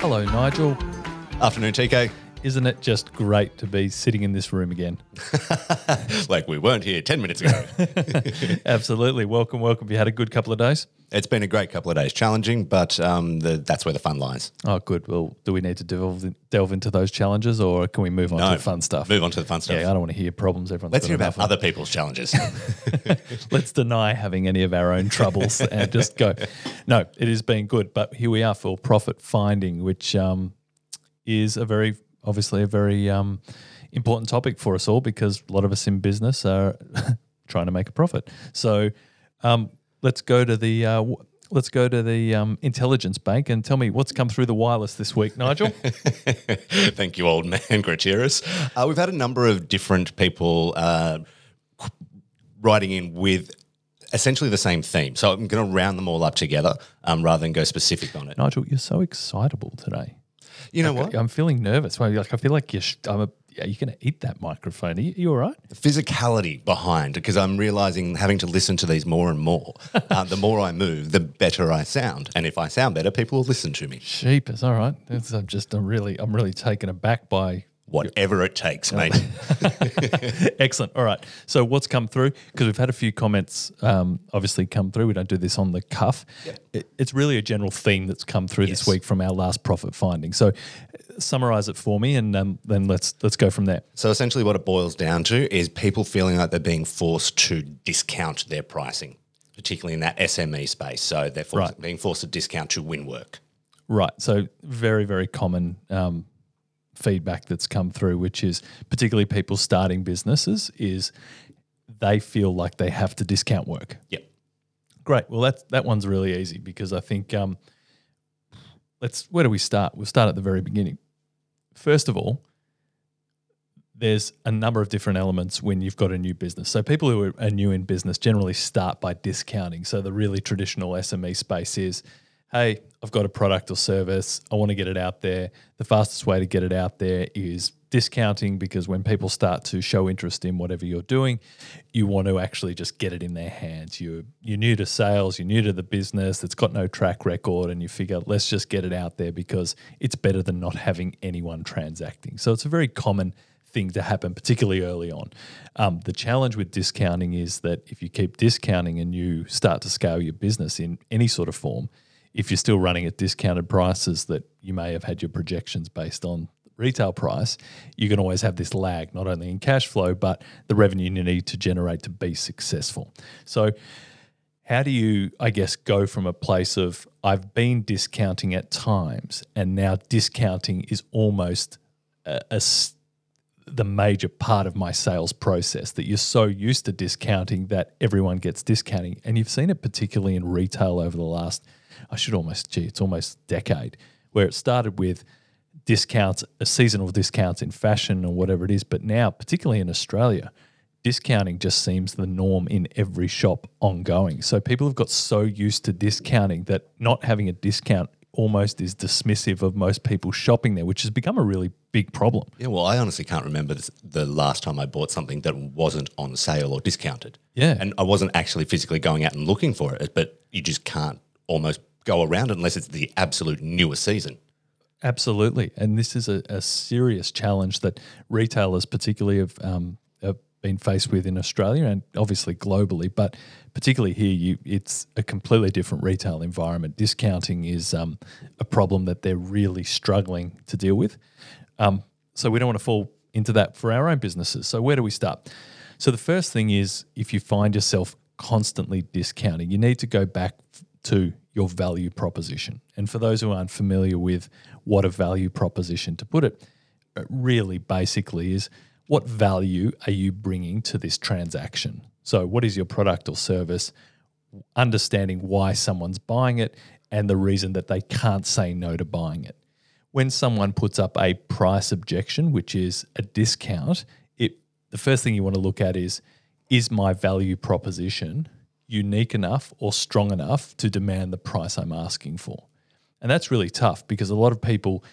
Hello, Nigel. Afternoon, TK. Isn't it just great to be sitting in this room again? like we weren't here 10 minutes ago. Absolutely. Welcome, welcome. You had a good couple of days? it's been a great couple of days. Challenging, but um, the, that's where the fun lies. Oh, good. Well, do we need to delve, delve into those challenges or can we move on No, to the fun stuff? Move on to the fun stuff. Yeah, I don't want to hear problems. Everyone's Let's hear about other people's challenges. Let's deny having any of our own troubles and just go. No, it has been good, but here we are for profit finding, which um, is a very obviously a very um, important topic for us all because a lot of us in business are trying to make a profit. So um, let's go to the. Uh, w- Let's go to the um, intelligence bank and tell me what's come through the wireless this week, Nigel. Thank you, old man Gratieris. Uh, we've had a number of different people uh, writing in with essentially the same theme. So I'm going to round them all up together um, rather than go specific on it. Nigel, you're so excitable today. You know what? I'm feeling nervous. Like I feel like you're. I'm a, yeah, you're going to eat that microphone. Are you, you all right? the physicality behind because I'm realizing having to listen to these more and more. uh, the more I move, the better I sound, and if I sound better, people will listen to me. Sheep is all right. That's, I'm just. I'm really. I'm really taken aback by. Whatever it takes, mate. Excellent. All right. So what's come through? Because we've had a few comments, um, obviously come through. We don't do this on the cuff. It, it's really a general theme that's come through this week from our last profit finding. So, uh, summarize it for me, and um, then let's let's go from there. so essentially, what it boils down to is people feeling like they're being forced to discount their pricing, particularly in that SME space. So they're forced, Right. being forced to discount to win work. Right. So very, very common um, feedback that's come through, which is particularly people starting businesses, is they feel like they have to discount work. Yep. Great. Well, that that one's really easy because I think um, let's where do we start? We'll start at the very beginning. First of all, there's a number of different elements when you've got a new business. So people who are new in business generally start by discounting. So the really traditional SME space is, hey, I've got a product or service, I want to get it out there. The fastest way to get it out there is discounting because when people start to show interest in whatever you're doing, you want to actually just get it in their hands. You you're new to sales, you're new to the business, it's got no track record, and you figure let's just get it out there because it's better than not having anyone transacting. So it's a very common thing to happen, particularly early on. Um, the challenge with discounting is that if you keep discounting and you start to scale your business in any sort of form, if you're still running at discounted prices that you may have had your projections based on retail price, you can always have this lag, not only in cash flow, but the revenue you need to generate to be successful. So, how do you, I guess, go from a place of I've been discounting at times and now discounting is almost a, a the major part of my sales process that you're so used to discounting that everyone gets discounting. And you've seen it particularly in retail over the last, I should almost, gee, it's almost decade, where it started with discounts, a seasonal discounts in fashion or whatever it is. But now, particularly in Australia, discounting just seems the norm in every shop ongoing. So people have got so used to discounting that not having a discount almost is dismissive of most people shopping there, which has become a really big problem. Yeah, well, I honestly can't remember the last time I bought something that wasn't on sale or discounted. Yeah. And I wasn't actually physically going out and looking for it, but you just can't almost go around unless it's the absolute newest season. Absolutely. And this is a, a serious challenge that retailers, particularly, have, um, have been faced with in Australia and obviously globally. But particularly here, you, it's a completely different retail environment. Discounting is um, a problem that they're really struggling to deal with. Um, so we don't want to fall into that for our own businesses. So where do we start? So the first thing is if you find yourself constantly discounting, you need to go back to your value proposition. And for those who aren't familiar with what a value proposition, to put it uh, really basically is what value are you bringing to this transaction? So what is your product or service? Understanding why someone's buying it and the reason that they can't say no to buying it when someone puts up a price objection, which is a discount, it the first thing you want to look at is is my value proposition unique enough or strong enough to demand the price I'm asking for? And that's really tough because a lot of people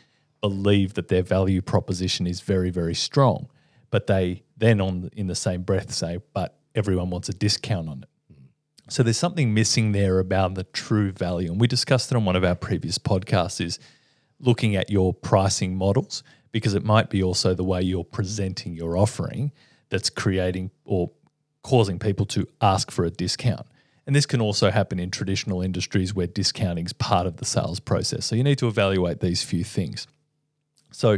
believe that their value proposition is very very strong, but they then on in the same breath say but everyone wants a discount on it. Hmm. So there's something missing there about the true value. And we discussed it on one of our previous podcasts is looking at your pricing models because it might be also the way you're presenting your offering that's creating or causing people to ask for a discount. And this can also happen in traditional industries where discounting is part of the sales process. So you need to evaluate these few things. So,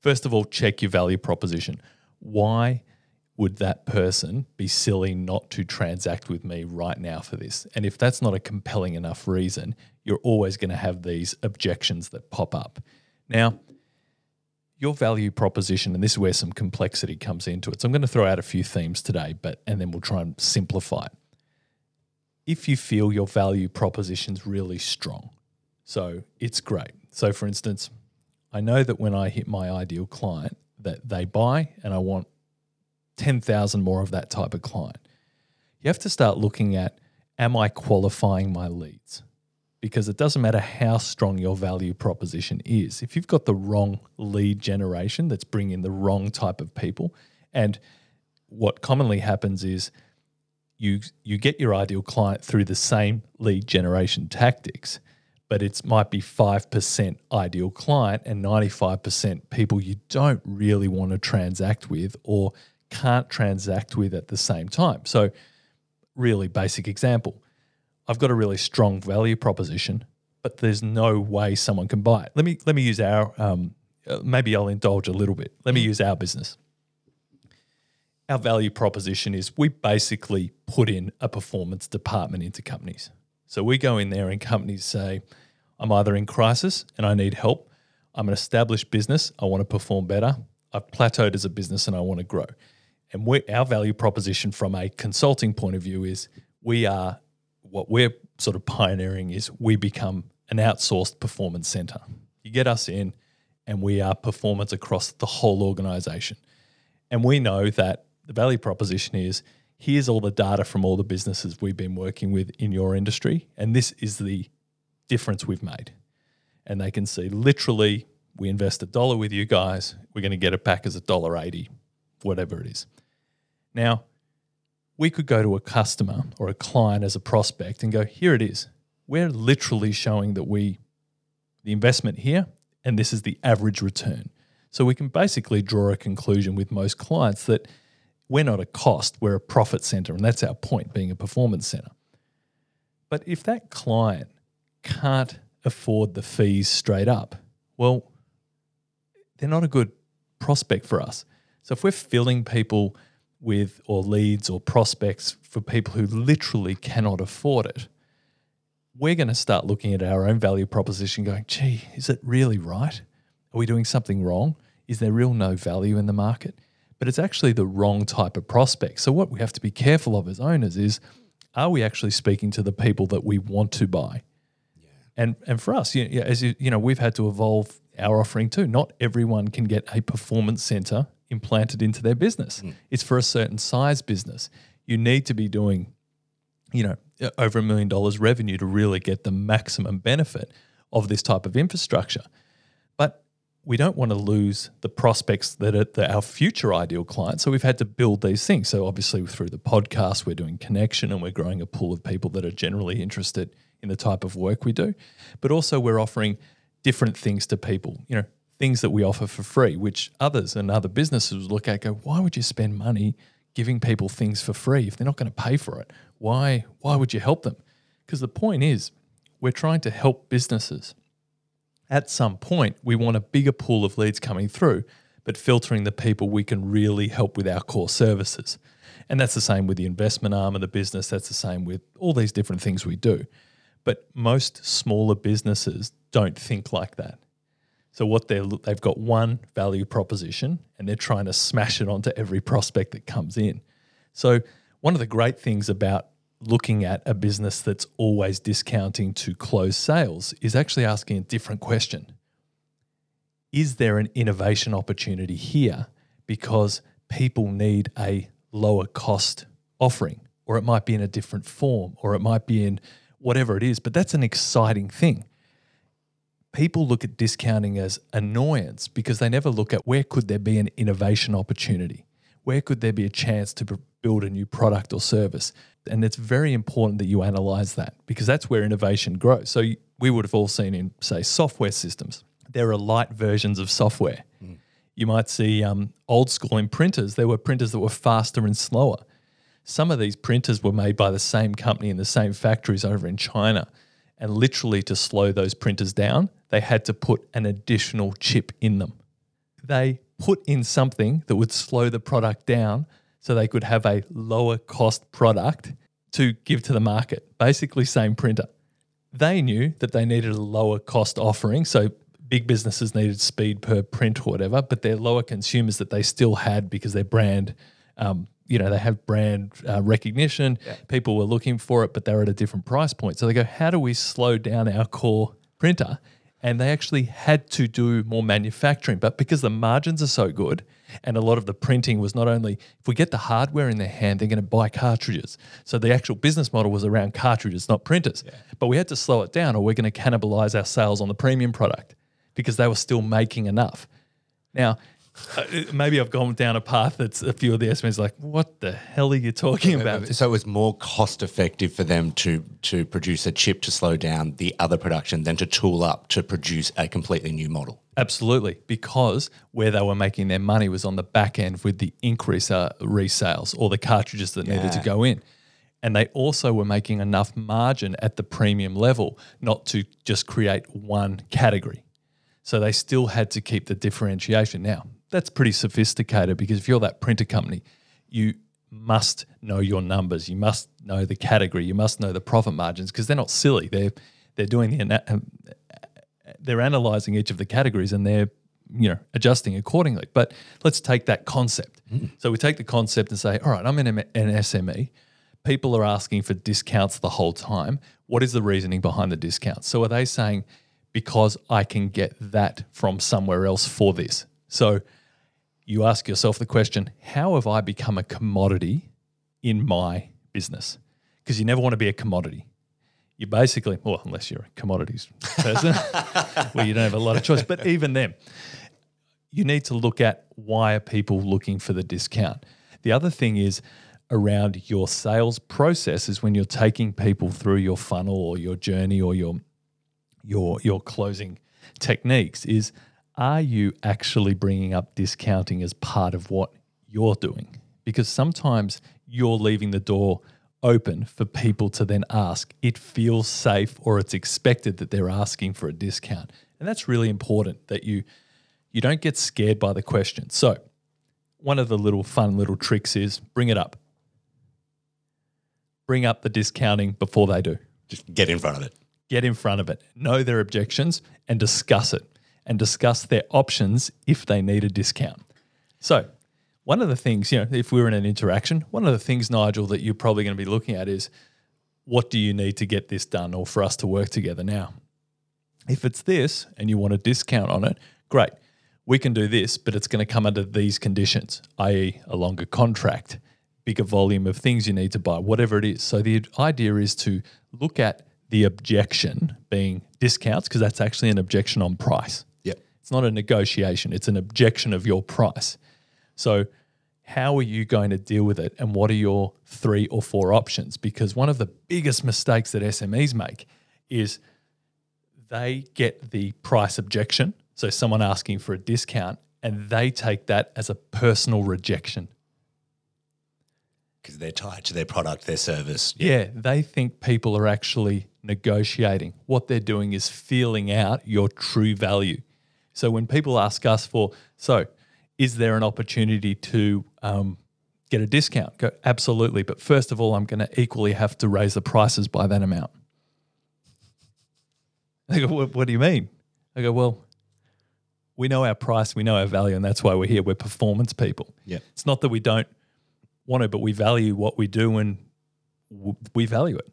first of all, check your value proposition. Why would that person be silly not to transact with me right now for this? And if that's not a compelling enough reason, you're always going to have these objections that pop up. Now, your value proposition, and this is where some complexity comes into it. So I'm going to throw out a few themes today, but and then we'll try and simplify it. If you feel your value proposition's really strong, so it's great. So for instance, I know that when I hit my ideal client, that they buy, and I want ten thousand more of that type of client. You have to start looking at: Am I qualifying my leads? Because it doesn't matter how strong your value proposition is. If you've got the wrong lead generation that's bringing the wrong type of people, and what commonly happens is you you get your ideal client through the same lead generation tactics, but it might be 5% ideal client and 95% people you don't really want to transact with or can't transact with at the same time. So really basic example I've got a really strong value proposition, but there's no way someone can buy it. Let me let me use our um, uh, maybe I'll indulge a little bit. Let me use our business. Our value proposition is we basically put in a performance department into companies. So we go in there and companies say, I'm either in crisis and I need help. I'm an established business. I want to perform better. I've plateaued as a business and I want to grow. And we, our value proposition from a consulting point of view is we are what we're sort of pioneering is we become an outsourced performance center. You get us in, and we are performance across the whole organization. And we know that the value proposition is here's all the data from all the businesses we've been working with in your industry, and this is the difference we've made. And they can see literally, we invest a dollar with you guys, we're going to get it back as a dollar eighty, whatever it is. Now, we could go to a customer or a client as a prospect and go, here it is. We're literally showing that we, the investment here, and this is the average return. So we can basically draw a conclusion with most clients that we're not a cost, we're a profit center. And that's our point, being a performance center. But if that client can't afford the fees straight up, well, they're not a good prospect for us. So if we're filling people with or leads or prospects for people who literally cannot afford it, we're going to start looking at our own value proposition going, gee, is it really right? Are we doing something wrong? Is there real no value in the market? But it's actually the wrong type of prospect. So, what we have to be careful of as owners is are we actually speaking to the people that we want to buy? Yeah. And, and for us, you as you, you know, we've had to evolve our offering too. Not everyone can get a performance center implanted into their business. Mm. It's for a certain size business. You need to be doing, you know, over a million dollars revenue to really get the maximum benefit of this type of infrastructure. But we don't want to lose the prospects that are the, our future ideal clients. So we've had to build these things. So obviously through the podcast, we're doing connection and we're growing a pool of people that are generally interested in the type of work we do. But also we're offering different things to people. You know, things that we offer for free, which others and other businesses look at go, why would you spend money giving people things for free if they're not going to pay for it? Why, why would you help them? Because the point is, we're trying to help businesses. At some point, we want a bigger pool of leads coming through, but filtering the people we can really help with our core services. And that's the same with the investment arm of the business. That's the same with all these different things we do. But most smaller businesses don't think like that. So what they they've got one value proposition and they're trying to smash it onto every prospect that comes in. So one of the great things about looking at a business that's always discounting to close sales is actually asking a different question. Is there an innovation opportunity here because people need a lower cost offering or it might be in a different form or it might be in whatever it is, but that's an exciting thing people look at discounting as annoyance because they never look at where could there be an innovation opportunity where could there be a chance to build a new product or service and it's very important that you analyze that because that's where innovation grows so we would have all seen in say software systems there are light versions of software. You might see um, old school in printers, there were printers that were faster and slower. Some of these printers were made by the same company in the same factories over in China. And literally, to slow those printers down, they had to put an additional chip in them. They put in something that would slow the product down so they could have a lower cost product to give to the market. Basically, same printer. They knew that they needed a lower cost offering. So big businesses needed speed per print or whatever, but they're lower consumers that they still had because their brand, um, you know, they have brand uh, recognition. People were looking for it, but they're at a different price point. So they go, how do we slow down our core printer? And they actually had to do more manufacturing, but because the margins are so good, and a lot of the printing was not only if we get the hardware in their hand, they're going to buy cartridges. So the actual business model was around cartridges, not printers. But we had to slow it down, or we're going to cannibalize our sales on the premium product because they were still making enough. Now, Uh, maybe I've gone down a path that's a few of the SMEs like, what the hell are you talking about? So it was more cost effective for them to to produce a chip to slow down the other production than to tool up to produce a completely new model. Absolutely, because where they were making their money was on the back end with the increaser resales or the cartridges that needed to go in. And they also were making enough margin at the premium level not to just create one category. So they still had to keep the differentiation. Now, that's pretty sophisticated because if you're that printer company, you must know your numbers. You must know the category. You must know the profit margins because they're not silly. They're they're doing the um, they're analyzing each of the categories and they're you know adjusting accordingly. But let's take that concept. So we take the concept and say, all right, I'm in an SME. People are asking for discounts the whole time. What is the reasoning behind the discounts? So are they saying because I can get that from somewhere else for this? So you ask yourself the question, how have I become a commodity in my business? Because you never want to be a commodity. You basically, well, unless you're a commodities person, where you don't have a lot of choice. But even then, you need to look at why are people looking for the discount. The other thing is around your sales process is when you're taking people through your funnel or your journey or your your your closing techniques is are you actually bringing up discounting as part of what you're doing? Because sometimes you're leaving the door open for people to then ask. It feels safe or it's expected that they're asking for a discount. And that's really important that you you don't get scared by the question. So one of the little fun little tricks is bring it up. Bring up the discounting before they do. Just get in front of it. get in front of it, know their objections, and discuss it, and discuss their options if they need a discount. So, one of the things, you know, if we're in an interaction, one of the things, Nigel, that you're probably going to be looking at is what do you need to get this done or for us to work together now? If it's this and you want a discount on it, great. We can do this, but it's going to come under these conditions, i.e., a longer contract, bigger volume of things you need to buy, whatever it is. So the idea is to look at the objection being discounts, because that's actually an objection on price. Not a negotiation, it's an objection of your price. So, how are you going to deal with it? And what are your three or four options? Because one of the biggest mistakes that SMEs make is they get the price objection. So, someone asking for a discount, and they take that as a personal rejection. Because they're tied to their product, their service. Yeah, they think people are actually negotiating. What they're doing is feeling out your true value. So when people ask us for, so is there an opportunity to um, get a discount? Go, absolutely. But first of all, I'm going to equally have to raise the prices by that amount. They go, what, what do you mean? I go, well, we know our price, we know our value, and that's why we're here. We're performance people. Yep. It's not that we don't want to, but we value what we do and we value it.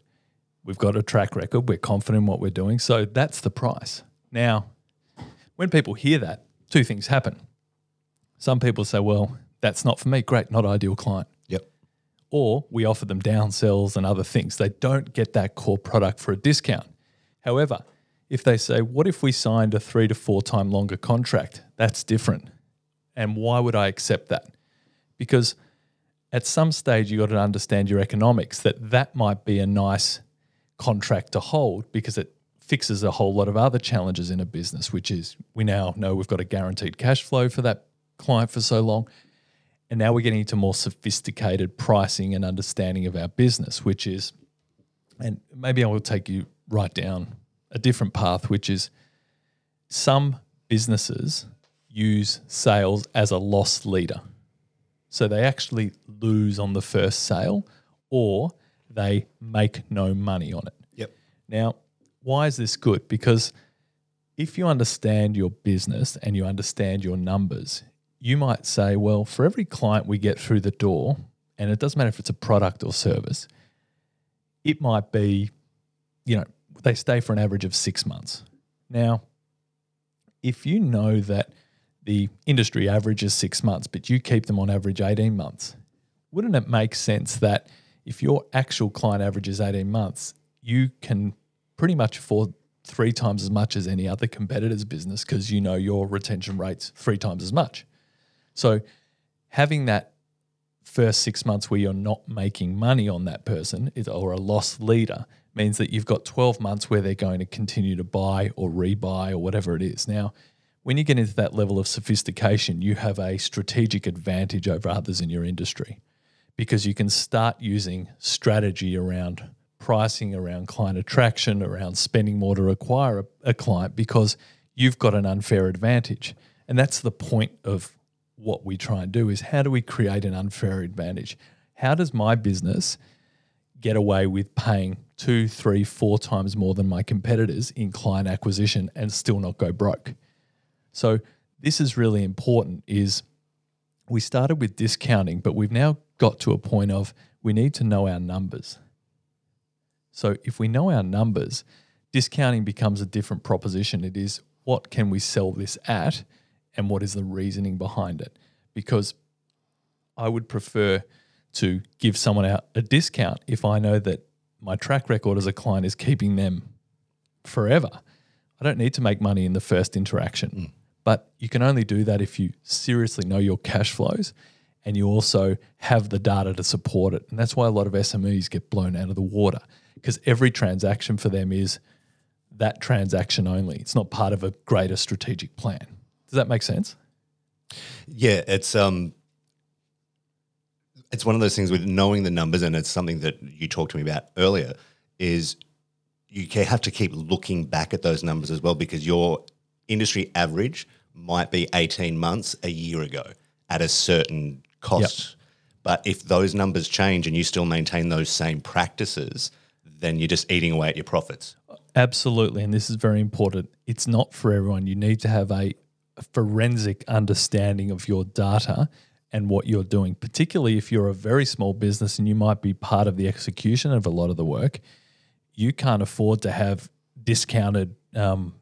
We've got a track record. We're confident in what we're doing. So that's the price. Now, when people hear that, two things happen. Some people say, well, that's not for me. Great, not ideal client. Yep. Or we offer them downsells and other things. They don't get that core product for a discount. However, if they say, what if we signed a three to four time longer contract? That's different. And why would I accept that? Because at some stage you've got to understand your economics that that might be a nice contract to hold because it fixes a whole lot of other challenges in a business, which is we now know we've got a guaranteed cash flow for that client for so long. And now we're getting into more sophisticated pricing and understanding of our business, which is, and maybe I will take you right down a different path, which is some businesses use sales as a loss leader. So they actually lose on the first sale or they make no money on it. Yep. Now, why is this good? Because if you understand your business and you understand your numbers, you might say, well, for every client we get through the door, and it doesn't matter if it's a product or service, it might be, you know, they stay for an average of six months. Now, if you know that the industry average is six months, but you keep them on average 18 months, wouldn't it make sense that if your actual client average is 18 months, you can pretty much for three times as much as any other competitor's business because you know your retention rate's three times as much. So having that first six months where you're not making money on that person or a loss leader means that you've got 12 months where they're going to continue to buy or rebuy or whatever it is. Now, when you get into that level of sophistication, you have a strategic advantage over others in your industry because you can start using strategy around pricing, around client attraction, around spending more to acquire a, a client because you've got an unfair advantage. And that's the point of what we try and do is how do we create an unfair advantage? How does my business get away with paying two, three, four times more than my competitors in client acquisition and still not go broke? So this is really important is we started with discounting, but we've now got to a point of we need to know our numbers. So if we know our numbers, discounting becomes a different proposition. It is what can we sell this at and what is the reasoning behind it? Because I would prefer to give someone out a discount if I know that my track record as a client is keeping them forever. I don't need to make money in the first interaction. Mm. But you can only do that if you seriously know your cash flows and you also have the data to support it. And that's why a lot of SMEs get blown out of the water because every transaction for them is that transaction only. It's not part of a greater strategic plan. Does that make sense? Yeah, it's um it's one of those things with knowing the numbers and it's something that you talked to me about earlier is you have to keep looking back at those numbers as well because your industry average might be 18 months a year ago at a certain cost. Yep. But if those numbers change and you still maintain those same practices, then you're just eating away at your profits. Absolutely. And this is very important. It's not for everyone. You need to have a, a forensic understanding of your data and what you're doing, particularly if you're a very small business and you might be part of the execution of a lot of the work. You can't afford to have discounted um,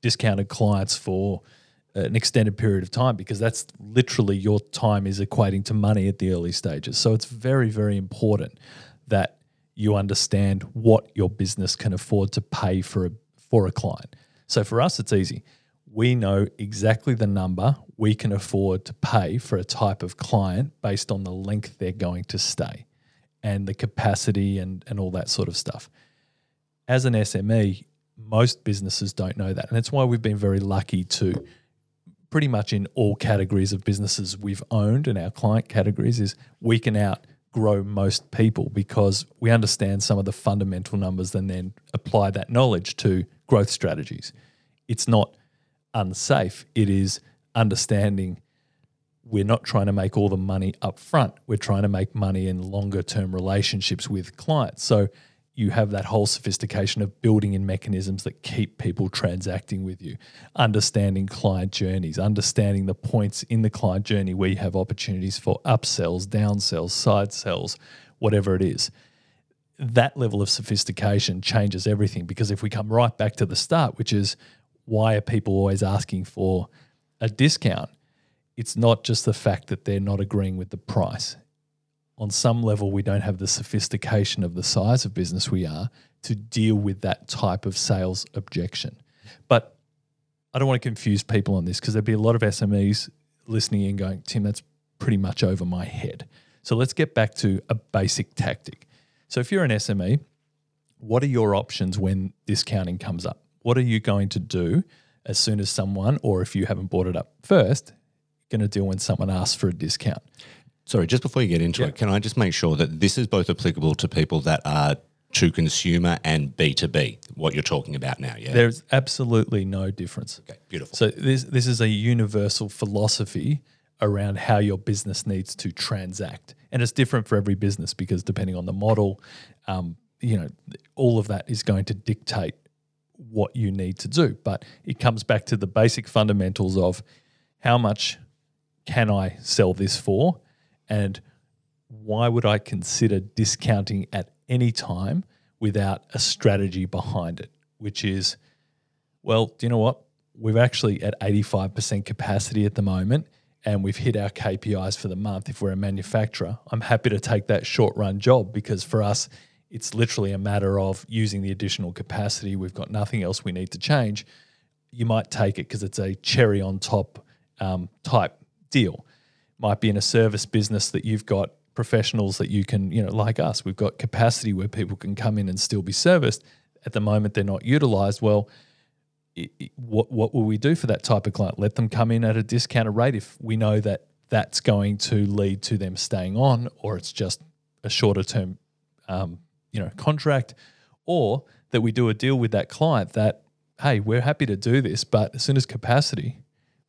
discounted clients for Uh, an extended period of time because that's literally your time is equating to money at the early stages. So it's very, very important that you understand what your business can afford to pay for a, for a client. So for us, it's easy. We know exactly the number we can afford to pay for a type of client based on the length they're going to stay and the capacity and, and all that sort of stuff. As an SME, most businesses don't know that. And that's why we've been very lucky to pretty much in all categories of businesses we've owned and our client categories is we can outgrow most people because we understand some of the fundamental numbers and then apply that knowledge to growth strategies. It's not unsafe, it is understanding we're not trying to make all the money up front. We're trying to make money in longer term relationships with clients. So you have that whole sophistication of building in mechanisms that keep people transacting with you, understanding client journeys, understanding the points in the client journey where you have opportunities for upsells, downsells, side sells, whatever it is. That level of sophistication changes everything because if we come right back to the start, which is why are people always asking for a discount? It's not just the fact that they're not agreeing with the price on some level, we don't have the sophistication of the size of business we are to deal with that type of sales objection. But I don't want to confuse people on this because there'd be a lot of SMEs listening and going, Tim, that's pretty much over my head. So let's get back to a basic tactic. So if you're an SME, what are your options when discounting comes up? What are you going to do as soon as someone, or if you haven't brought it up first, going to do when someone asks for a discount? Sorry, just before you get into Yeah. it, can I just make sure that this is both applicable to people that are to consumer and B2B, what you're talking about now? Yeah. There's absolutely no difference. okay, beautiful. So this this is a universal philosophy around how your business needs to transact, and it's different for every business because depending on the model, um, you know, all of that is going to dictate what you need to do. But it comes back to the basic fundamentals of how much can I sell this for, and why would I consider discounting at any time without a strategy behind it, which is well, do you know what? We're actually at 85% capacity at the moment and we've hit our KPIs for the month. If we're a manufacturer, I'm happy to take that short run job because for us, it's literally a matter of using the additional capacity. We've got nothing else we need to change. You might take it because it's a cherry on top um, type deal. Might be in a service business that you've got professionals that you can, you know, like us, we've got capacity where people can come in and still be serviced. At the moment, they're not utilized. Well, i- i- what what will we do for that type of client? Let them come in at a discounted rate if we know that that's going to lead to them staying on, or it's just a shorter term, um, you know, contract, or that we do a deal with that client that hey, we're happy to do this, but as soon as capacity,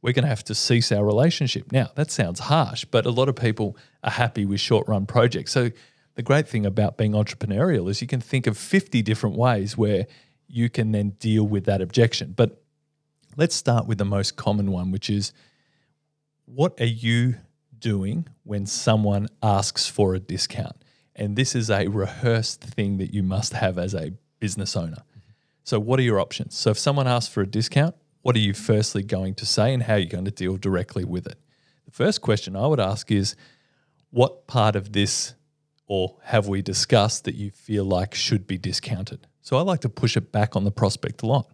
we're going to have to cease our relationship. Now, that sounds harsh, but a lot of people are happy with short run projects. So, the great thing about being entrepreneurial is you can think of 50 different ways where you can then deal with that objection. But let's start with the most common one, which is what are you doing when someone asks for a discount? And this is a rehearsed thing that you must have as a business owner. So, what are your options? So, if someone asks for a discount, what are you firstly going to say and how are you going to deal directly with it? The first question I would ask is what part of this or have we discussed that you feel like should be discounted? So, I like to push it back on the prospect a lot.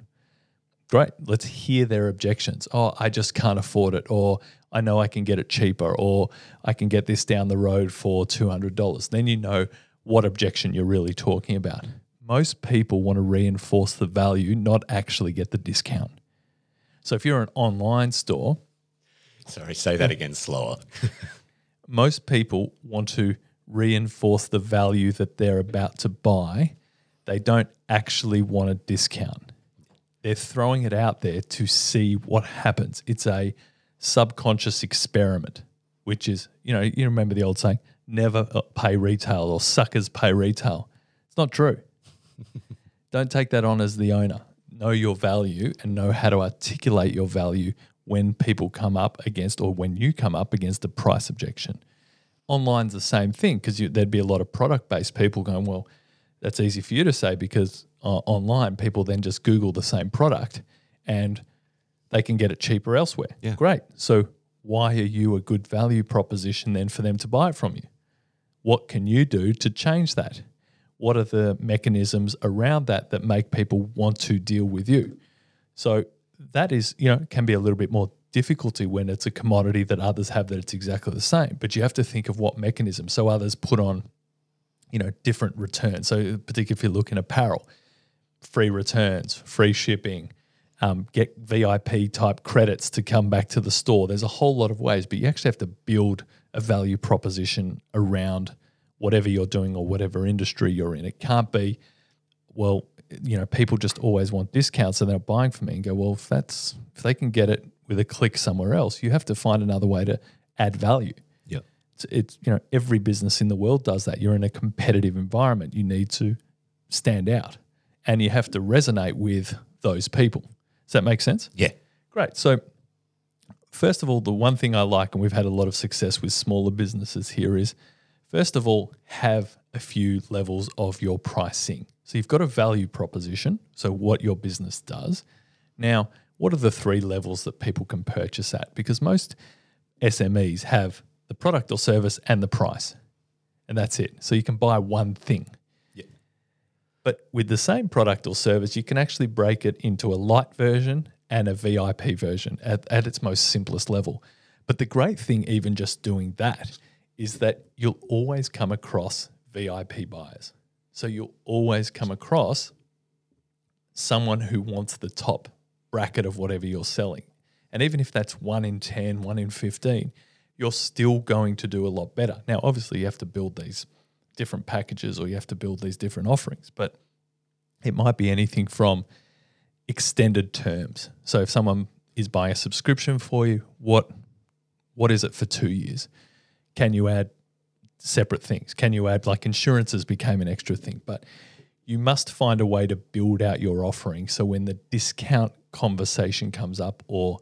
Great, let's hear their objections. Oh, I just can't afford it, or I know I can get it cheaper, or I can get this down the road for $200. Then you know what objection you're really talking about. Most people want to reinforce the value, not actually get the discount. So if you're an online store, Sorry, say that again slower. most people want to reinforce the value that they're about to buy. They don't actually want a discount. They're throwing it out there to see what happens. It's a subconscious experiment, which is, you know, you remember the old saying, never uh, pay retail or suckers pay retail. It's not true. don't take that on as the owner. Know your value and know how to articulate your value when people come up against or when you come up against a price objection. Online's the same thing because there'd be a lot of product based people going, well, that's easy for you to say because uh, online people then just Google the same product and they can get it cheaper elsewhere. Yeah. Great. So why are you a good value proposition then for them to buy it from you? What can you do to change that? What are the mechanisms around that that make people want to deal with you? So that is, you know, can be a little bit more difficulty when it's a commodity that others have that it's exactly the same. But you have to think of what mechanism. So others put on, you know, different returns. So particularly if you look in apparel, free returns, free shipping, um, get VIP type credits to come back to the store. There's a whole lot of ways, but you actually have to build a value proposition around whatever you're doing or whatever industry you're in. It can't be, well, you know, people just always want discounts, so they're buying from me and go, well, if that's if they can get it with a click somewhere else, you have to find another way to add value. Yeah. It's, it's you know every business in the world does that. You're in a competitive environment. You need to stand out, and you have to resonate with those people. Does that make sense? Yeah. Great. So, first of all, the one thing I like, and we've had a lot of success with smaller businesses here, is first of all, have a few levels of your pricing. So, you've got a value proposition, so what your business does. Now, what are the three levels that people can purchase at? Because most SMEs have the product or service and the price, and that's it. So, you can buy one thing. Yeah. But with the same product or service, you can actually break it into a light version and a VIP version at, at its most simplest level. But the great thing, even just doing that, is that you'll always come across VIP buyers. So you'll always come across someone who wants the top bracket of whatever you're selling. And even if that's one in 10, one in 15, you're still going to do a lot better. Now, obviously, you have to build these different packages or you have to build these different offerings, but it might be anything from extended terms. So if someone is buying a subscription for you, what what is it for 2 years? Can you add separate things? Can you add like insurances became an extra thing, but you must find a way to build out your offering so when the discount conversation comes up or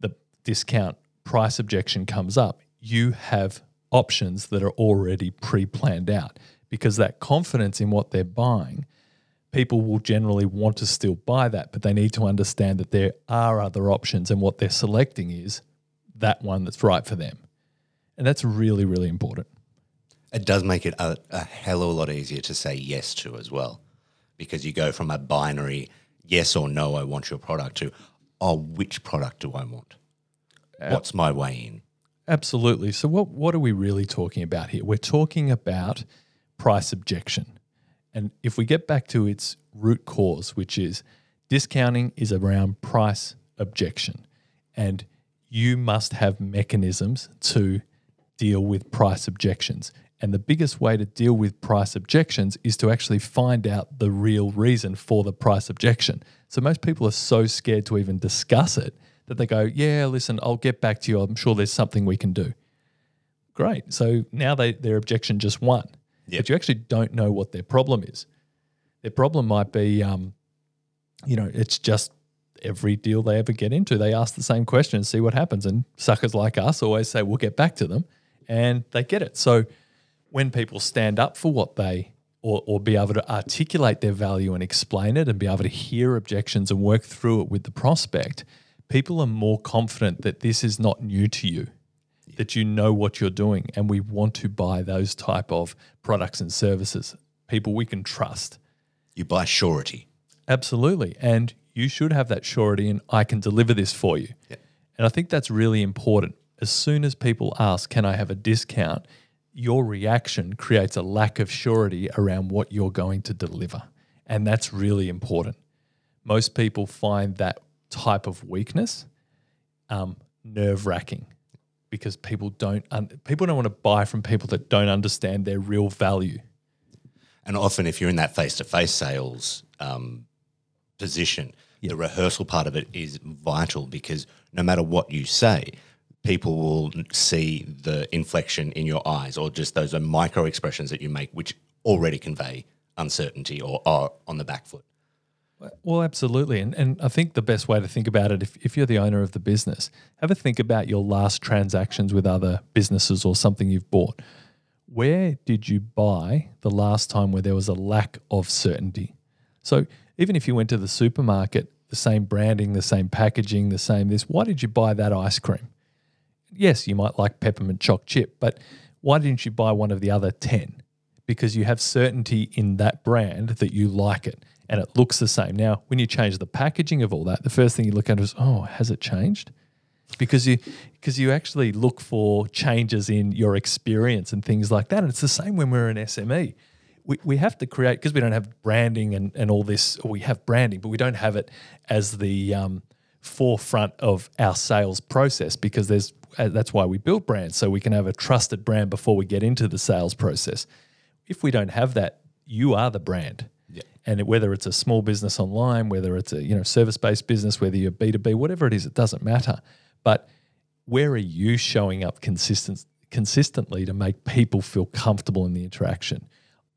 the discount price objection comes up, you have options that are already pre planned out because that confidence in what they're buying, people will generally want to still buy that, but they need to understand that there are other options and what they're selecting is that one that's right for them. And that's really, really important. It does make it a, a hell of a lot easier to say yes to as well, because you go from a binary yes or no, I want your product to, oh, which product do I want? What's my way in? Absolutely. So what what are we really talking about here? We're talking about price objection. And if we get back to its root cause, which is discounting is around price objection. And you must have mechanisms to deal with price objections. And the biggest way to deal with price objections is to actually find out the real reason for the price objection. So most people are so scared to even discuss it that they go, Yeah, listen, I'll get back to you. I'm sure there's something we can do. Great. So now they, their objection just won. Yep. But you actually don't know what their problem is. Their problem might be, um, you know, it's just every deal they ever get into, they ask the same question and see what happens. And suckers like us always say, We'll get back to them. And they get it. So when people stand up for what they or, or be able to articulate their value and explain it and be able to hear objections and work through it with the prospect, people are more confident that this is not new to you that you know what you're doing and we want to buy those type of products and services people we can trust You buy surety. absolutely and you should have that surety and i can deliver this for you Yeah. and i think that's really important as soon as people ask can i have a discount? your reaction creates a lack of surety around what you're going to deliver. And that's really important. Most people find that type of weakness um, nerve wracking because people don't un- people don't want to buy from people that don't understand their real value. And often, if you're in that face to face sales um, position, the rehearsal part of it is vital because no matter what you say, people will see the inflection in your eyes or just those micro expressions that you make, which already convey uncertainty or are on the back foot. Well, absolutely. And, and I think the best way to think about it, if, if you're the owner of the business, have a think about your last transactions with other businesses or something you've bought. Where did you buy the last time where there was a lack of certainty? So even if you went to the supermarket, the same branding, the same packaging, the same this, why did you buy that ice cream? Yes, you might like peppermint choc chip, but why didn't you buy one of the other 10? Because you have certainty in that brand that you like it and it looks the same. Now, when you change the packaging of all that, the first thing you look at is, oh, has it changed? Because you because you actually look for changes in your experience and things like that. And it's the same when we're an SME. We, we have to create because we don't have branding and, and all this, we have branding, but we don't have it as the um, forefront of our sales process because there's Uh, that's why we build brands so we can have a trusted brand before we get into the sales process. If we don't have that, you are the brand. Yeah. And it- whether it's a small business online, whether it's a you know service based business, whether you're B two B, whatever it is, it doesn't matter. But where are you showing up consistent consistently to make people feel comfortable in the interaction?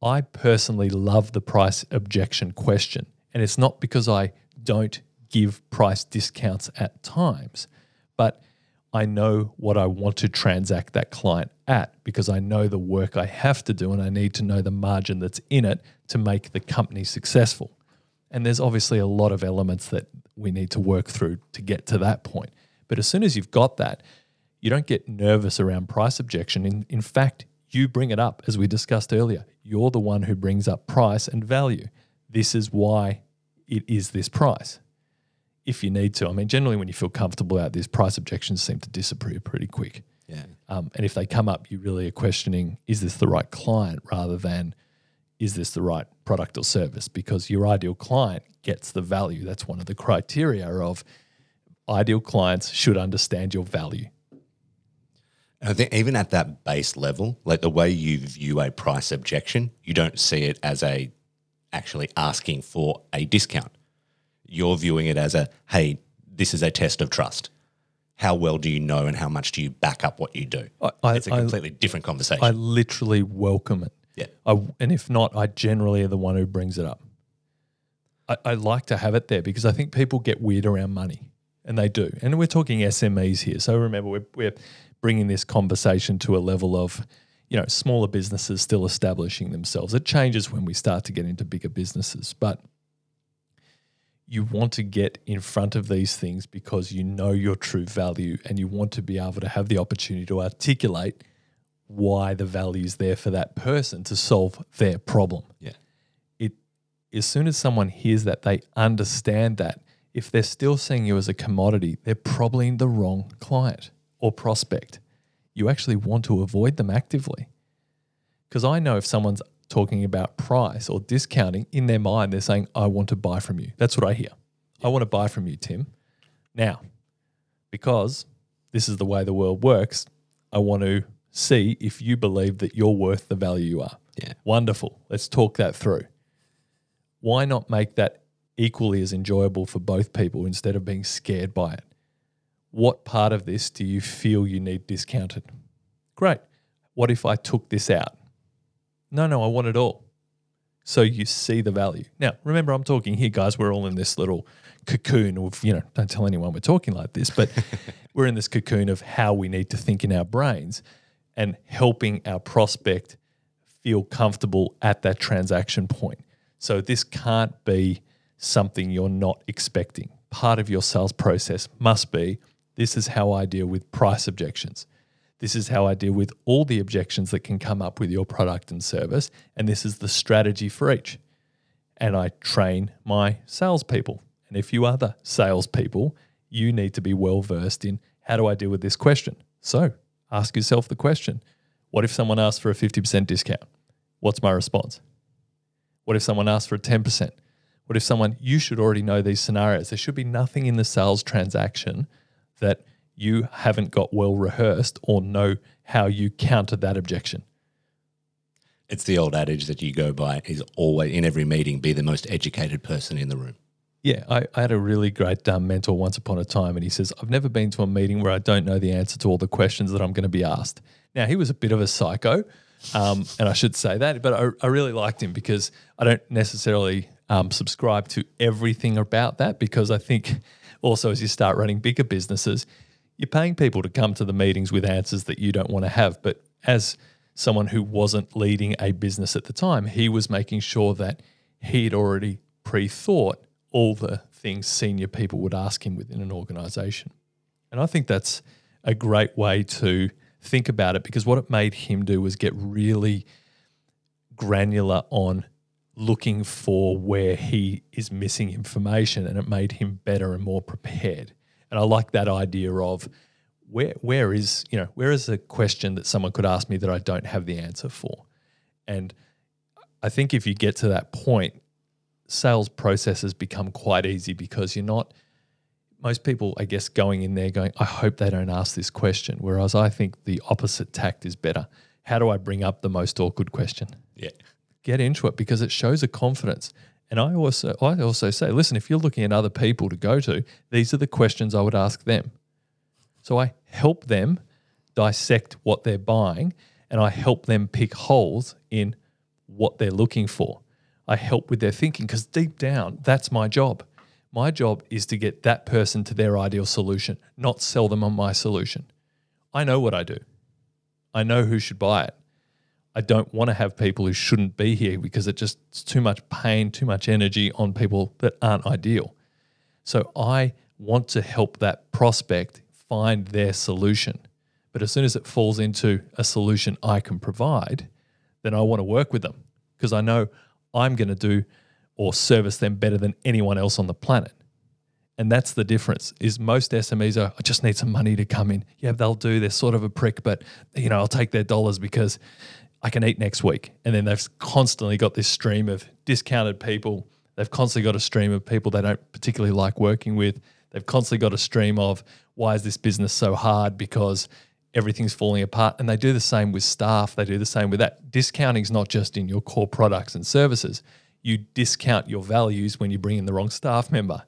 I personally love the price objection question, and it's not because I don't give price discounts at times, but I know what I want to transact that client at because I know the work I have to do and I need to know the margin that's in it to make the company successful. And there's obviously a lot of elements that we need to work through to get to that point. But as soon as you've got that, you don't get nervous around price objection. In, in fact, you bring it up, as we discussed earlier. You're the one who brings up price and value. This is why it is this price if you need to. I mean, generally, when you feel comfortable about this, price objections seem to disappear pretty quick. Yeah. Um, and if they come up, you really are questioning: Is this the right client? Rather than is this the right product or service? Because your ideal client gets the value. That's one of the criteria of ideal clients should understand your value. I think even at that base level, like the way you view a price objection, you don't see it as a actually asking for a discount. You're viewing it as a, hey, this is a test of trust. How well do you know and how much do you back up what you do? I- I- it's a completely different conversation. I literally welcome it. yeah. I, and if not, I generally are the one who brings it up. I, I like to have it there because I think people get weird around money, and they do. And we're talking SMEs here, so remember we're, we're bringing this conversation to a level of, you know, smaller businesses still establishing themselves. It changes when we start to get into bigger businesses, but you want to get in front of these things because you know your true value, and you want to be able to have the opportunity to articulate why the value is there for that person to solve their problem. Yeah. It as soon as someone hears that, they understand that. If they're still seeing you as a commodity, they're probably the wrong client or prospect. You actually want to avoid them actively. Because I know if someone's talking about price or discounting, in their mind, they're saying, I want to buy from you. That's what I hear. I want to buy from you, Tim. Now, because this is the way the world works, I want to see if you believe that you're worth the value you are. Yeah. Wonderful. Let's talk that through. Why not make that equally as enjoyable for both people instead of being scared by it? What part of this do you feel you need discounted? Great. What if I took this out? No, no, I want it all. So you see the value. Now, remember, I'm talking here, guys. We're all in this little cocoon of, you know, don't tell anyone we're talking like this, but we're in this cocoon of how we need to think in our brains and helping our prospect feel comfortable at that transaction point. So this can't be something you're not expecting. Part of your sales process must be this is how I deal with price objections. This is how I deal with all the objections that can come up with your product and service. And this is the strategy for each. And I train my salespeople. And if you are the salespeople, you need to be well versed in how do I deal with this question? So ask yourself the question What if someone asks for a 50% discount? What's my response? What if someone asks for a 10%? What if someone, you should already know these scenarios? There should be nothing in the sales transaction that you haven't got well rehearsed or know how you counter that objection. It's the old adage that you go by is always in every meeting be the most educated person in the room. Yeah, I, I had a really great um, mentor once upon a time, and he says, I've never been to a meeting where I don't know the answer to all the questions that I'm going to be asked. Now, he was a bit of a psycho, um, and I should say that, but I, I really liked him because I don't necessarily um, subscribe to everything about that because I think also as you start running bigger businesses, you're paying people to come to the meetings with answers that you don't want to have. But as someone who wasn't leading a business at the time, he was making sure that he'd already pre thought all the things senior people would ask him within an organization. And I think that's a great way to think about it because what it made him do was get really granular on looking for where he is missing information and it made him better and more prepared. And I like that idea of where where is, you know, where is a question that someone could ask me that I don't have the answer for? And I think if you get to that point, sales processes become quite easy because you're not most people, I guess, going in there going, I hope they don't ask this question. Whereas I think the opposite tact is better. How do I bring up the most awkward question? Yeah. Get into it because it shows a confidence. And I also I also say, listen, if you're looking at other people to go to, these are the questions I would ask them. So I help them dissect what they're buying and I help them pick holes in what they're looking for. I help with their thinking because deep down, that's my job. My job is to get that person to their ideal solution, not sell them on my solution. I know what I do. I know who should buy it. I don't want to have people who shouldn't be here because it just it's too much pain, too much energy on people that aren't ideal. So I want to help that prospect find their solution. But as soon as it falls into a solution I can provide, then I want to work with them because I know I'm going to do or service them better than anyone else on the planet. And that's the difference. Is most SMEs are I just need some money to come in. Yeah, they'll do. They're sort of a prick, but you know, I'll take their dollars because I can eat next week. And then they've constantly got this stream of discounted people. They've constantly got a stream of people they don't particularly like working with. They've constantly got a stream of why is this business so hard because everything's falling apart. And they do the same with staff. They do the same with that. Discounting is not just in your core products and services. You discount your values when you bring in the wrong staff member.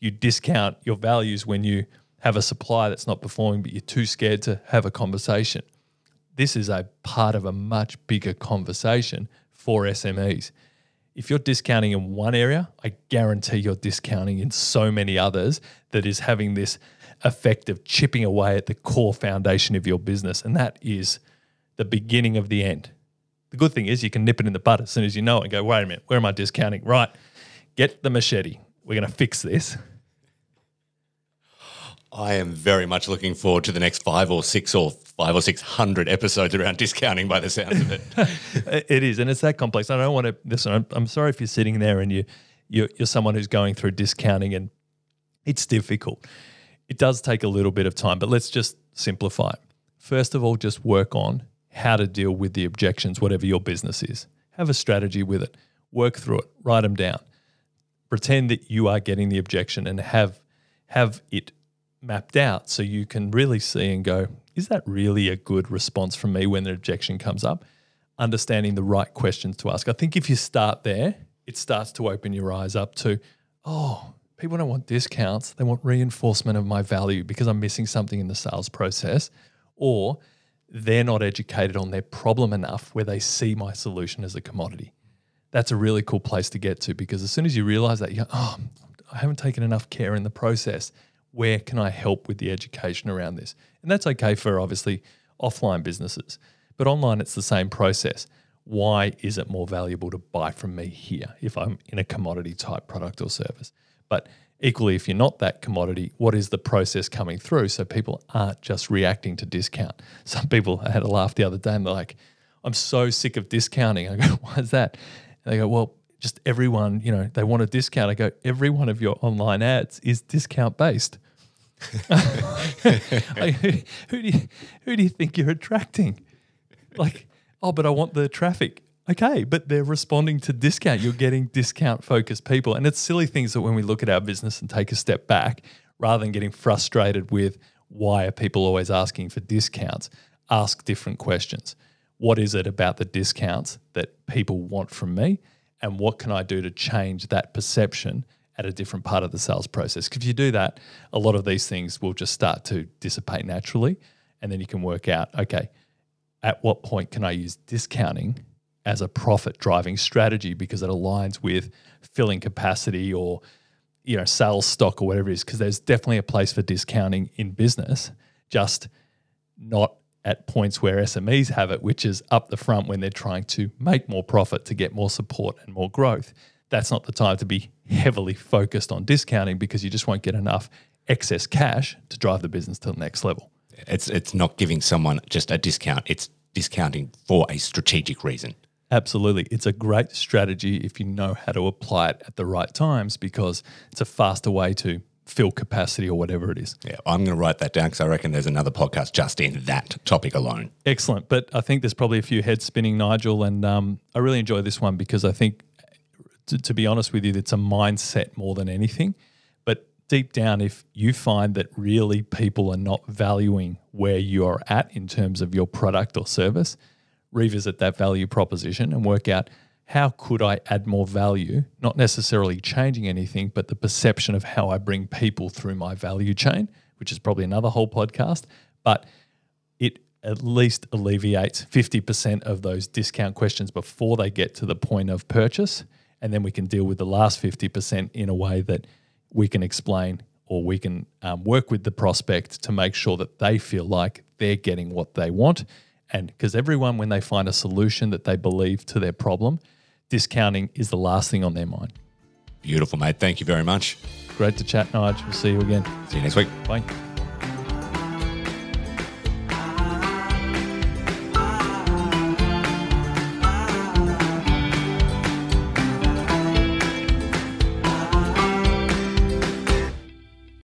You discount your values when you have a supply that's not performing, but you're too scared to have a conversation. This is a part of a much bigger conversation for SMEs. If you're discounting in one area, I guarantee you're discounting in so many others that is having this effect of chipping away at the core foundation of your business. And that is the beginning of the end. The good thing is you can nip it in the bud as soon as you know it and go, wait a minute, where am I discounting? Right, get the machete. We're going to fix this. I am very much looking forward to the next five or six or five or six hundred episodes around discounting by the sounds of it. it is, and it's that complex. I don't want to listen. I'm, I'm sorry if you're sitting there and you you're, you're someone who's going through discounting and it's difficult. It does take a little bit of time, but let's just simplify. First of all, just work on how to deal with the objections, whatever your business is. Have a strategy with it. Work through it. Write them down. Pretend that you are getting the objection and have have it mapped out so you can really see and go, is that really a good response from me when the objection comes up? Understanding the right questions to ask. I think if you start there, it starts to open your eyes up to, oh, people don't want discounts. They want reinforcement of my value because I'm missing something in the sales process. Or they're not educated on their problem enough where they see my solution as a commodity. That's a really cool place to get to because as soon as you realize that, you go, oh, I haven't taken enough care in the process where can I help with the education around this? And that's okay for obviously offline businesses, but online it's the same process. Why is it more valuable to buy from me here if I'm in a commodity type product or service? But equally, if you're not that commodity, what is the process coming through so people aren't just reacting to discount? Some people, I had a laugh the other day and they're like, I'm so sick of discounting. I go, why is that? And they go, well, just everyone, you know, they want a discount. I go, every one of your online ads is discount based. like, who, who, do you, who do you think you're attracting? Like, oh, but I want the traffic. Okay, but they're responding to discount. You're getting discount focused people. And it's silly things that when we look at our business and take a step back, rather than getting frustrated with why are people always asking for discounts, ask different questions. What is it about the discounts that people want from me? And what can I do to change that perception at a different part of the sales process. Because if you do that, a lot of these things will just start to dissipate naturally. And then you can work out, okay, at what point can I use discounting as a profit driving strategy because it aligns with filling capacity or you know sales stock or whatever it is because there's definitely a place for discounting in business just not at points where SMEs have it which is up the front when they're trying to make more profit to get more support and more growth that's not the time to be heavily focused on discounting because you just won't get enough excess cash to drive the business to the next level. It's it's not giving someone just a discount. It's discounting for a strategic reason. Absolutely. It's a great strategy if you know how to apply it at the right times because it's a faster way to fill capacity or whatever it is. Yeah, I'm going to write that down because I reckon there's another podcast just in that topic alone. Excellent. But I think there's probably a few heads spinning, Nigel. And um, I really enjoy this one because I think to, to be honest with you, it's a mindset more than anything. But deep down, if you find that really people are not valuing where you're at in terms of your product or service, revisit that value proposition and work out how could I add more value, not necessarily changing anything, but the perception of how I bring people through my value chain, which is probably another whole podcast. But it at least alleviates 50% of those discount questions before they get to the point of purchase and then we can deal with the last 50% in a way that we can explain or we can um, work with the prospect to make sure that they feel like they're getting what they want. And because everyone, when they find a solution that they believe to their problem, discounting is the last thing on their mind. Beautiful, mate. Thank you very much. Great to chat, Nige. We'll see you again. See you next week. Bye.